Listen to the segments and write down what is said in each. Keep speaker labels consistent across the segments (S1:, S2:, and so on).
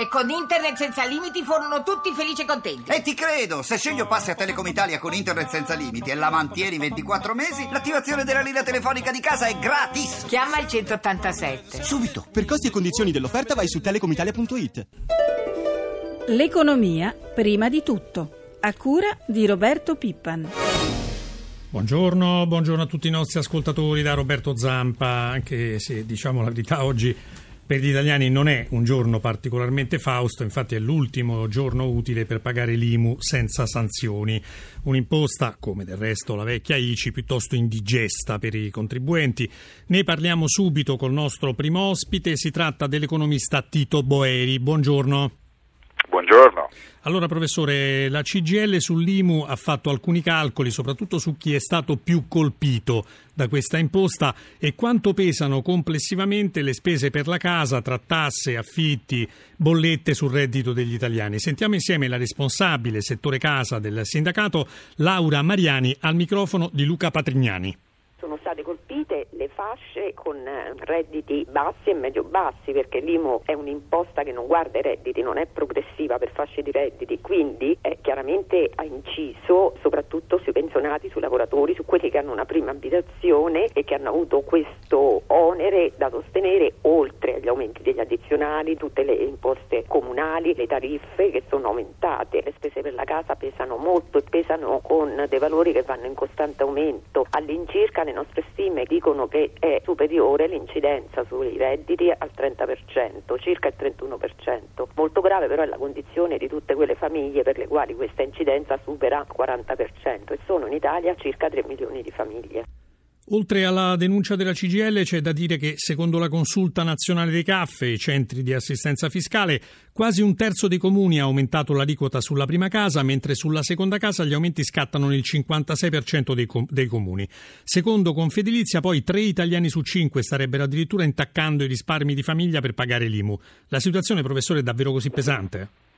S1: E con internet senza limiti furono tutti felici e contenti.
S2: E ti credo, se sceglio passi a Telecom Italia con internet senza limiti e la mantieni 24 mesi, l'attivazione della linea telefonica di casa è gratis.
S1: Chiama il 187.
S3: Subito, per costi e condizioni dell'offerta vai su telecomitalia.it.
S4: L'economia prima di tutto, a cura di Roberto Pippan.
S5: Buongiorno, buongiorno a tutti i nostri ascoltatori da Roberto Zampa, anche se diciamo la verità oggi per gli italiani non è un giorno particolarmente fausto, infatti è l'ultimo giorno utile per pagare l'IMU senza sanzioni. Un'imposta, come del resto la vecchia ICI, piuttosto indigesta per i contribuenti. Ne parliamo subito col nostro primo ospite, si tratta dell'economista Tito Boeri. Buongiorno.
S6: Buongiorno.
S5: Allora, professore, la CGL sull'IMU ha fatto alcuni calcoli, soprattutto su chi è stato più colpito da questa imposta e quanto pesano complessivamente le spese per la casa tra tasse, affitti, bollette sul reddito degli italiani. Sentiamo insieme la responsabile settore casa del sindacato, Laura Mariani, al microfono di Luca Patrignani
S7: sono state colpite le fasce con eh, redditi bassi e medio-bassi perché l'IMU è un'imposta che non guarda i redditi, non è progressiva per fasce di redditi, quindi eh, chiaramente ha inciso soprattutto sui pensionati, sui lavoratori, su quelli che hanno una prima abitazione e che hanno avuto questo onere da sostenere oltre agli aumenti degli addizionali, tutte le imposte comunali, le tariffe che sono aumentate, le spese per la casa pesano molto e pesano con dei valori che vanno in costante aumento. All'incirca le nostre stime dicono che è superiore l'incidenza sui redditi al 30%, circa il 31%. Molto grave però è la condizione di tutte quelle famiglie per le quali questa incidenza supera il 40% e sono in Italia circa 3 milioni di famiglie.
S5: Oltre alla denuncia della CGL c'è da dire che secondo la consulta nazionale dei CAF e i centri di assistenza fiscale quasi un terzo dei comuni ha aumentato l'aliquota sulla prima casa mentre sulla seconda casa gli aumenti scattano nel 56% dei, com- dei comuni. Secondo Confedilizia poi tre italiani su cinque starebbero addirittura intaccando i risparmi di famiglia per pagare l'IMU. La situazione professore è davvero così pesante?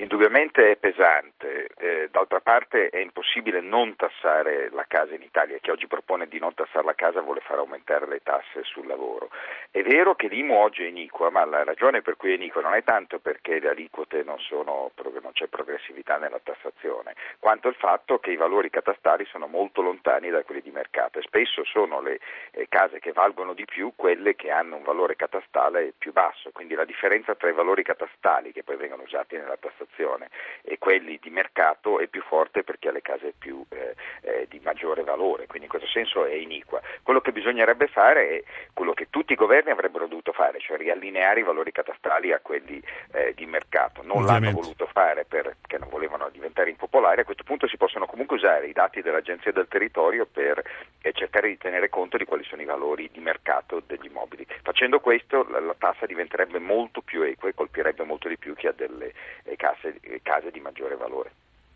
S6: Indubbiamente è pesante, eh, d'altra parte è impossibile non tassare la casa in Italia, chi oggi propone di non tassare la casa vuole far aumentare le tasse sul lavoro. È vero che l'IMU oggi è iniqua, ma la ragione per cui è iniqua non è tanto perché le aliquote non, sono, non c'è progressività nella tassazione, quanto il fatto che i valori catastali sono molto lontani da quelli di mercato e spesso sono le eh, case che valgono di più quelle che hanno un valore catastale più basso, quindi la differenza tra i valori catastali che poi vengono usati nella tassazione tassazione e quelli di mercato è più forte perché ha le case più, eh, eh, di maggiore valore, quindi in questo senso è iniqua. Quello che bisognerebbe fare è quello che tutti i governi avrebbero dovuto fare, cioè riallineare i valori catastali a quelli eh, di mercato. Non Ovviamente. l'hanno voluto fare perché non volevano diventare impopolari, a questo punto si possono comunque usare i dati dell'Agenzia del Territorio per eh, cercare di tenere conto di quali sono i valori di mercato degli immobili. Facendo questo la, la tassa diventerebbe molto più equa e colpirebbe molto di più chi ha delle eh, case case, case di maggiore valore.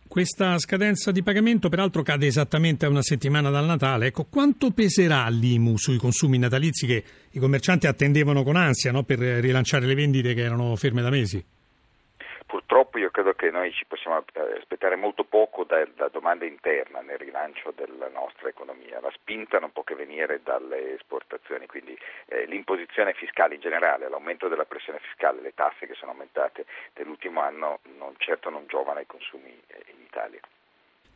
S5: Questa scadenza di pagamento peraltro cade esattamente a una settimana dal Natale. Ecco, quanto peserà l'IMU sui consumi natalizi che i commercianti attendevano con ansia no, per rilanciare le vendite che erano ferme da mesi?
S6: Purtroppo io credo che noi ci possiamo eh, aspettare molto poco da, da, domanda interna nel rilancio della nostra economia. La spinta non può che venire dalle esportazioni, quindi eh, l'imposizione fiscale in generale, l'aumento della pressione fiscale, le tasse che sono aumentate nell'ultimo anno non, certo non giovano ai consumi eh, in Italia.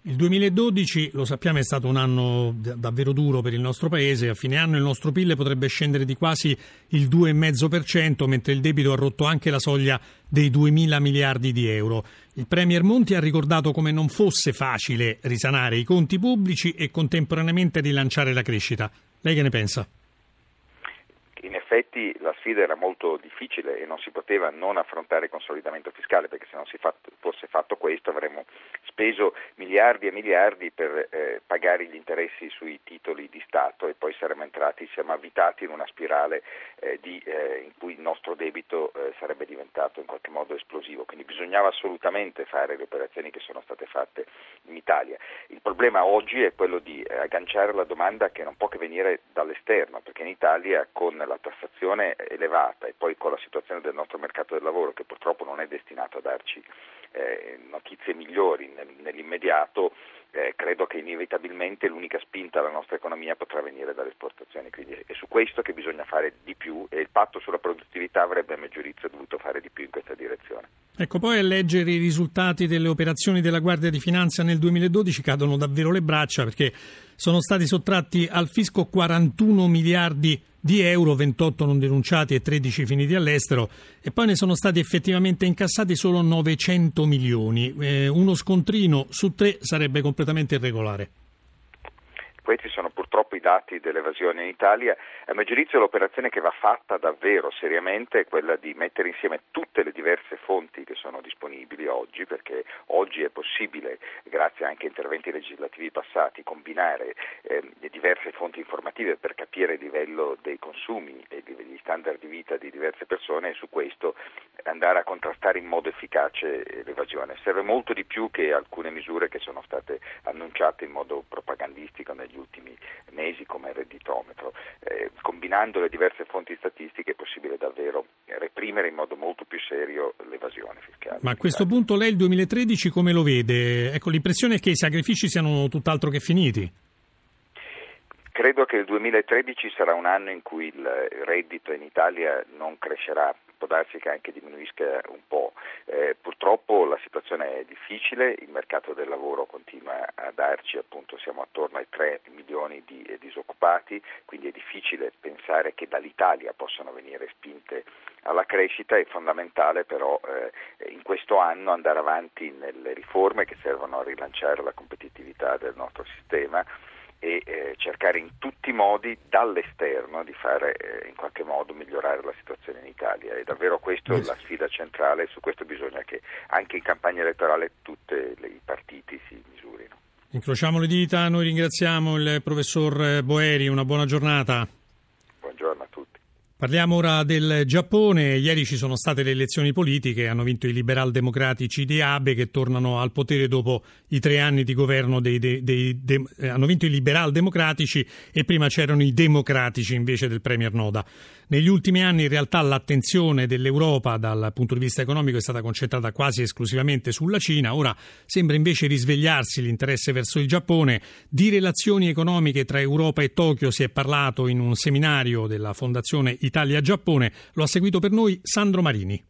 S5: Il 2012, lo sappiamo, è stato un anno davvero duro per il nostro Paese. A fine anno il nostro PIL potrebbe scendere di quasi il 2,5%, mentre il debito ha rotto anche la soglia dei 2 mila miliardi di euro. Il Premier Monti ha ricordato come non fosse facile risanare i conti pubblici e contemporaneamente rilanciare la crescita. Lei che ne pensa?
S6: La sfida era molto difficile e non si poteva non affrontare il consolidamento fiscale perché se non si fatto, fosse fatto questo avremmo speso miliardi e miliardi per eh, pagare gli interessi sui titoli di Stato e poi saremmo entrati, siamo avvitati in una spirale eh, di, eh, in cui il nostro debito eh, sarebbe diventato in qualche modo esplosivo. Quindi bisognava assolutamente fare le operazioni che sono state fatte in Italia. Il problema oggi è quello di eh, agganciare la domanda che non può che venire dall'esterno perché in Italia con la tassazione elevata e poi con la situazione del nostro mercato del lavoro che purtroppo non è destinato a darci eh, notizie migliori nel, nell'immediato, eh, credo che inevitabilmente l'unica spinta alla nostra economia potrà venire dalle esportazioni, quindi è su questo che bisogna fare di più e il patto sulla produttività avrebbe a mio giudizio dovuto fare di più in questa direzione.
S5: Ecco, poi a leggere i risultati delle operazioni della Guardia di Finanza nel 2012 cadono davvero le braccia perché sono stati sottratti al fisco 41 miliardi di euro, 28 non denunciati e 13 finiti all'estero e poi ne sono stati effettivamente incassati solo 900 milioni. Eh, uno scontrino su tre sarebbe completamente irregolare.
S6: Questi sono purtroppo i dati dell'evasione in Italia. A mio giudizio l'operazione che va fatta davvero seriamente è quella di mettere insieme tutte le diverse fonti che sono disponibili oggi, perché oggi è possibile, grazie anche a interventi legislativi passati, combinare eh, le diverse fonti informative per capire il livello dei consumi e gli standard di vita di diverse persone e su questo andare a contrastare in modo efficace l'evasione. Serve molto di più che alcune misure che sono state annunciate in modo propagandistico negli negli ultimi mesi come redditometro. Eh, combinando le diverse fonti statistiche è possibile davvero reprimere in modo molto più serio l'evasione fiscale.
S5: Ma a questo punto lei il 2013 come lo vede? Ecco, l'impressione è che i sacrifici siano tutt'altro che finiti.
S6: Credo che il 2013 sarà un anno in cui il reddito in Italia non crescerà può darsi che anche diminuisca un po'. Eh, purtroppo la situazione è difficile, il mercato del lavoro continua a darci, appunto siamo attorno ai 3 milioni di eh, disoccupati, quindi è difficile pensare che dall'Italia possano venire spinte alla crescita, è fondamentale però eh, in questo anno andare avanti nelle riforme che servono a rilanciare la competitività del nostro sistema e eh, cercare in tutti i modi dall'esterno di fare eh, in qualche modo migliorare la situazione in Italia. È davvero questa la sfida centrale e su questo bisogna che anche in campagna elettorale tutti i partiti si misurino.
S5: Incrociamo le dita, noi ringraziamo il professor Boeri, una buona giornata. Parliamo ora del Giappone. Ieri ci sono state le elezioni politiche, hanno vinto i liberal democratici di Abe che tornano al potere dopo i tre anni di governo dei, dei, dei, dei eh, hanno vinto i liberal democratici e prima c'erano i democratici invece del Premier Noda. Negli ultimi anni in realtà l'attenzione dell'Europa dal punto di vista economico è stata concentrata quasi esclusivamente sulla Cina, ora sembra invece risvegliarsi l'interesse verso il Giappone. Di relazioni economiche tra Europa e Tokyo si è parlato in un seminario della Fondazione Italia-Giappone, lo ha seguito per noi Sandro Marini.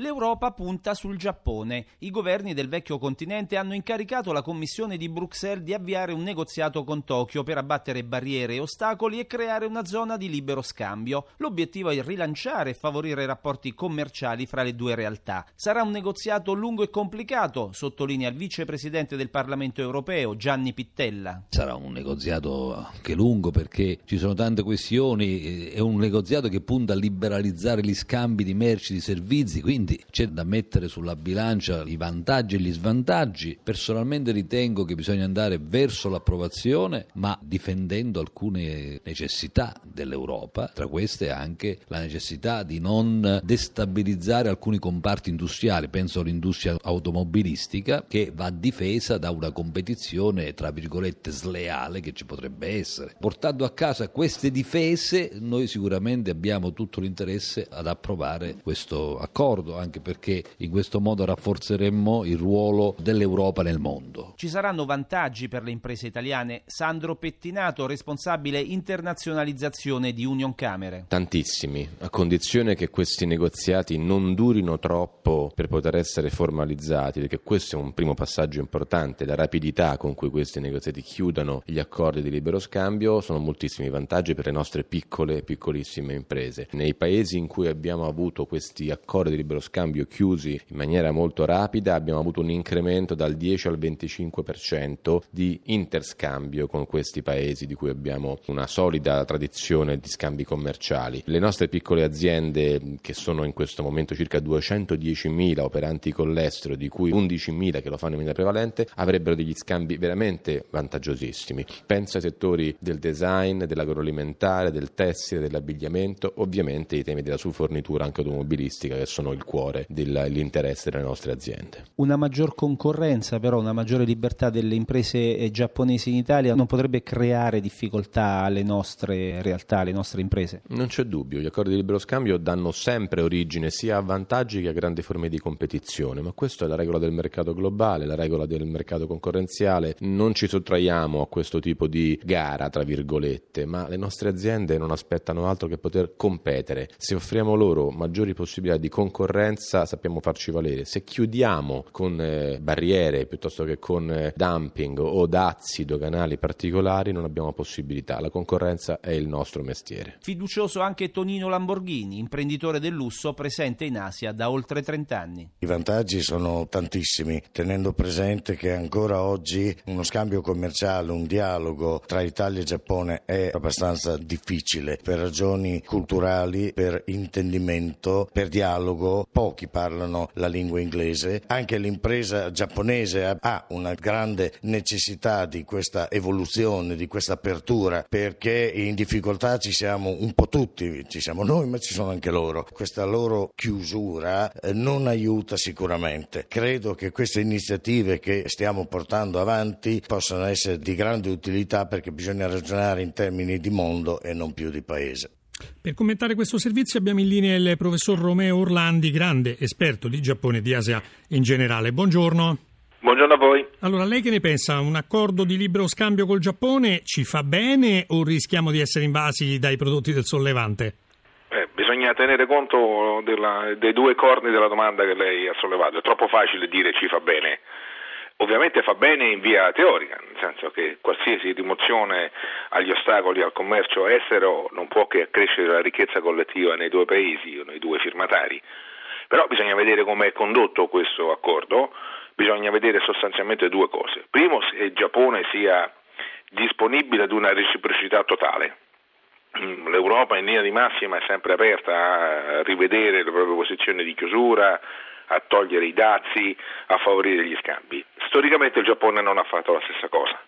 S8: L'Europa punta sul Giappone. I governi del vecchio continente hanno incaricato la Commissione di Bruxelles di avviare un negoziato con Tokyo per abbattere barriere e ostacoli e creare una zona di libero scambio. L'obiettivo è rilanciare e favorire rapporti commerciali fra le due realtà. Sarà un negoziato lungo e complicato, sottolinea il vicepresidente del Parlamento europeo Gianni Pittella.
S9: Sarà un negoziato anche lungo perché ci sono tante questioni, è un negoziato che punta a liberalizzare gli scambi di merci e di servizi, quindi quindi c'è da mettere sulla bilancia i vantaggi e gli svantaggi. Personalmente ritengo che bisogna andare verso l'approvazione, ma difendendo alcune necessità dell'Europa, tra queste anche la necessità di non destabilizzare alcuni comparti industriali, penso all'industria automobilistica, che va difesa da una competizione tra virgolette sleale che ci potrebbe essere. Portando a casa queste difese, noi sicuramente abbiamo tutto l'interesse ad approvare questo accordo anche perché in questo modo rafforzeremmo il ruolo dell'Europa nel mondo.
S8: Ci saranno vantaggi per le imprese italiane. Sandro Pettinato, responsabile internazionalizzazione di Union Camere.
S10: Tantissimi, a condizione che questi negoziati non durino troppo per poter essere formalizzati, perché questo è un primo passaggio importante, la rapidità con cui questi negoziati chiudano gli accordi di libero scambio, sono moltissimi vantaggi per le nostre piccole e piccolissime imprese. Nei paesi in cui abbiamo avuto questi accordi di libero scambio, scambio chiusi in maniera molto rapida, abbiamo avuto un incremento dal 10 al 25% di interscambio con questi paesi di cui abbiamo una solida tradizione di scambi commerciali. Le nostre piccole aziende, che sono in questo momento circa 210.000 operanti con l'estero, di cui 11.000 che lo fanno in maniera prevalente, avrebbero degli scambi veramente vantaggiosissimi. Penso ai settori del design, dell'agroalimentare, del tessile, dell'abbigliamento, ovviamente i temi della sua fornitura anche automobilistica che sono il cuore dell'interesse delle nostre aziende.
S8: Una maggior concorrenza, però, una maggiore libertà delle imprese eh, giapponesi in Italia non potrebbe creare difficoltà alle nostre realtà, alle nostre imprese?
S10: Non c'è dubbio, gli accordi di libero scambio danno sempre origine sia a vantaggi che a grandi forme di competizione, ma questa è la regola del mercato globale, la regola del mercato concorrenziale. Non ci sottraiamo a questo tipo di gara, tra virgolette, ma le nostre aziende non aspettano altro che poter competere. Se offriamo loro maggiori possibilità di concorrenza, sappiamo farci valere. Se chiudiamo con eh, barriere piuttosto che con eh, dumping o dazi doganali particolari, non abbiamo possibilità. La concorrenza è il nostro mestiere.
S8: Fiducioso anche Tonino Lamborghini, imprenditore del lusso presente in Asia da oltre 30 anni.
S11: I vantaggi sono tantissimi, tenendo presente che ancora oggi uno scambio commerciale, un dialogo tra Italia e Giappone è abbastanza difficile per ragioni culturali, per intendimento, per dialogo. Pochi parlano la lingua inglese. Anche l'impresa giapponese ha una grande necessità di questa evoluzione, di questa apertura, perché in difficoltà ci siamo un po' tutti, ci siamo noi, ma ci sono anche loro. Questa loro chiusura eh, non aiuta sicuramente. Credo che queste iniziative che stiamo portando avanti possano essere di grande utilità perché bisogna ragionare in termini di mondo e non più di paese.
S5: Per commentare questo servizio abbiamo in linea il professor Romeo Orlandi, grande esperto di Giappone e di Asia in generale. Buongiorno.
S3: Buongiorno a voi.
S5: Allora, lei che ne pensa? Un accordo di libero scambio col Giappone ci fa bene o rischiamo di essere invasi dai prodotti del sollevante?
S3: Eh, bisogna tenere conto della, dei due corni della domanda che lei ha sollevato. È troppo facile dire ci fa bene. Ovviamente fa bene in via teorica, nel senso che qualsiasi rimozione agli ostacoli al commercio estero non può che accrescere la ricchezza collettiva nei due paesi o nei due firmatari. Però bisogna vedere come è condotto questo accordo, bisogna vedere sostanzialmente due cose. Primo, se il Giappone sia disponibile ad una reciprocità totale. L'Europa in linea di massima è sempre aperta a rivedere le proprie posizioni di chiusura, a togliere i dazi, a favorire gli scambi. Storicamente il Giappone non ha fatto la stessa cosa.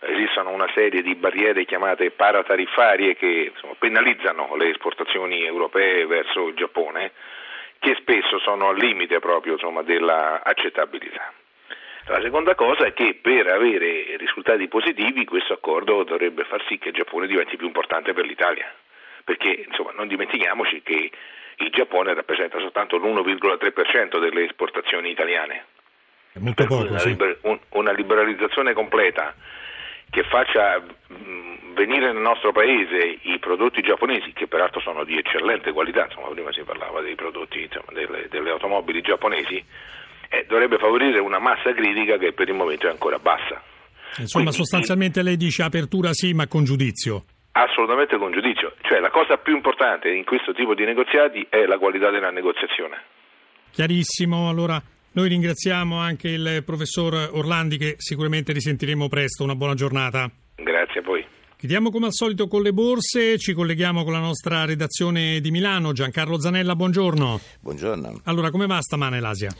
S3: Esistono una serie di barriere chiamate paratariffarie che insomma, penalizzano le esportazioni europee verso il Giappone, che spesso sono al limite proprio dell'accettabilità. La seconda cosa è che per avere risultati positivi questo accordo dovrebbe far sì che il Giappone diventi più importante per l'Italia, perché insomma, non dimentichiamoci che il Giappone rappresenta soltanto l'1,3% delle esportazioni italiane.
S5: È molto poco,
S3: una,
S5: sì.
S3: liber- un- una liberalizzazione completa che faccia venire nel nostro paese i prodotti giapponesi, che peraltro sono di eccellente qualità, insomma, prima si parlava dei prodotti insomma, delle, delle, automobili giapponesi, eh, dovrebbe favorire una massa critica che per il momento è ancora bassa.
S5: Insomma, Quindi, sostanzialmente lei dice apertura sì, ma con giudizio.
S3: Assolutamente con giudizio, cioè la cosa più importante in questo tipo di negoziati è la qualità della negoziazione.
S5: Chiarissimo, allora noi ringraziamo anche il professor Orlandi che sicuramente risentiremo presto, una buona giornata.
S3: Grazie a voi.
S5: Chiudiamo come al solito con le borse, ci colleghiamo con la nostra redazione di Milano. Giancarlo Zanella, buongiorno.
S12: Buongiorno.
S5: Allora, come va stamane l'Asia?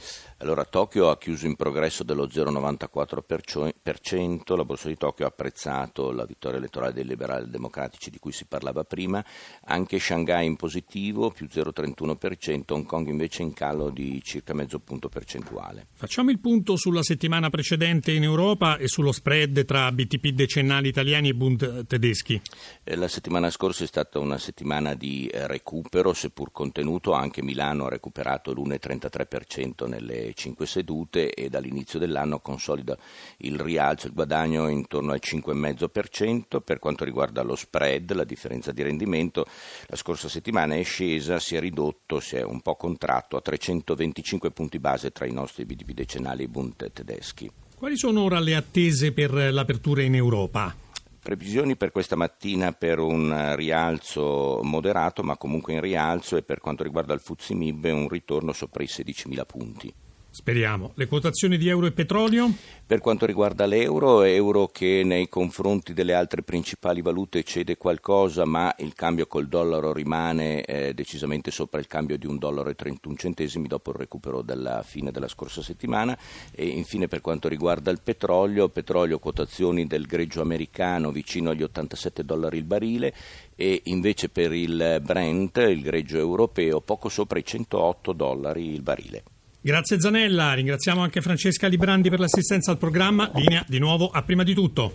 S12: Allora, Tokyo ha chiuso in progresso dello 0,94%, la borsa di Tokyo ha apprezzato la vittoria elettorale dei liberali democratici di cui si parlava prima, anche Shanghai in positivo, più 0,31%, Hong Kong invece in calo di circa mezzo punto percentuale.
S5: Facciamo il punto sulla settimana precedente in Europa e sullo spread tra BTP decennali italiani e Bund tedeschi.
S12: Eh, La settimana scorsa è stata una settimana di eh, recupero, seppur contenuto, anche Milano ha recuperato l'1,33% nelle 5 sedute e dall'inizio dell'anno consolida il rialzo, il guadagno intorno al 5,5%. Per quanto riguarda lo spread, la differenza di rendimento, la scorsa settimana è scesa, si è ridotto, si è un po' contratto a 325 punti base tra i nostri BTP decennali e i Bund tedeschi.
S5: Quali sono ora le attese per l'apertura in Europa?
S12: Previsioni per questa mattina per un rialzo moderato, ma comunque in rialzo, e per quanto riguarda il Fuzzi Mib un ritorno sopra i 16.000 punti.
S5: Speriamo. Le quotazioni di euro e petrolio?
S12: Per quanto riguarda l'euro, euro che nei confronti delle altre principali valute cede qualcosa, ma il cambio col dollaro rimane eh, decisamente sopra il cambio di un dollaro 31 centesimi dopo il recupero della fine della scorsa settimana. E infine per quanto riguarda il petrolio, petrolio quotazioni del greggio americano vicino agli 87 dollari il barile e invece per il Brent, il greggio europeo, poco sopra i 108 dollari il barile.
S5: Grazie Zanella, ringraziamo anche Francesca Librandi per l'assistenza al programma. Linea di nuovo a prima di tutto.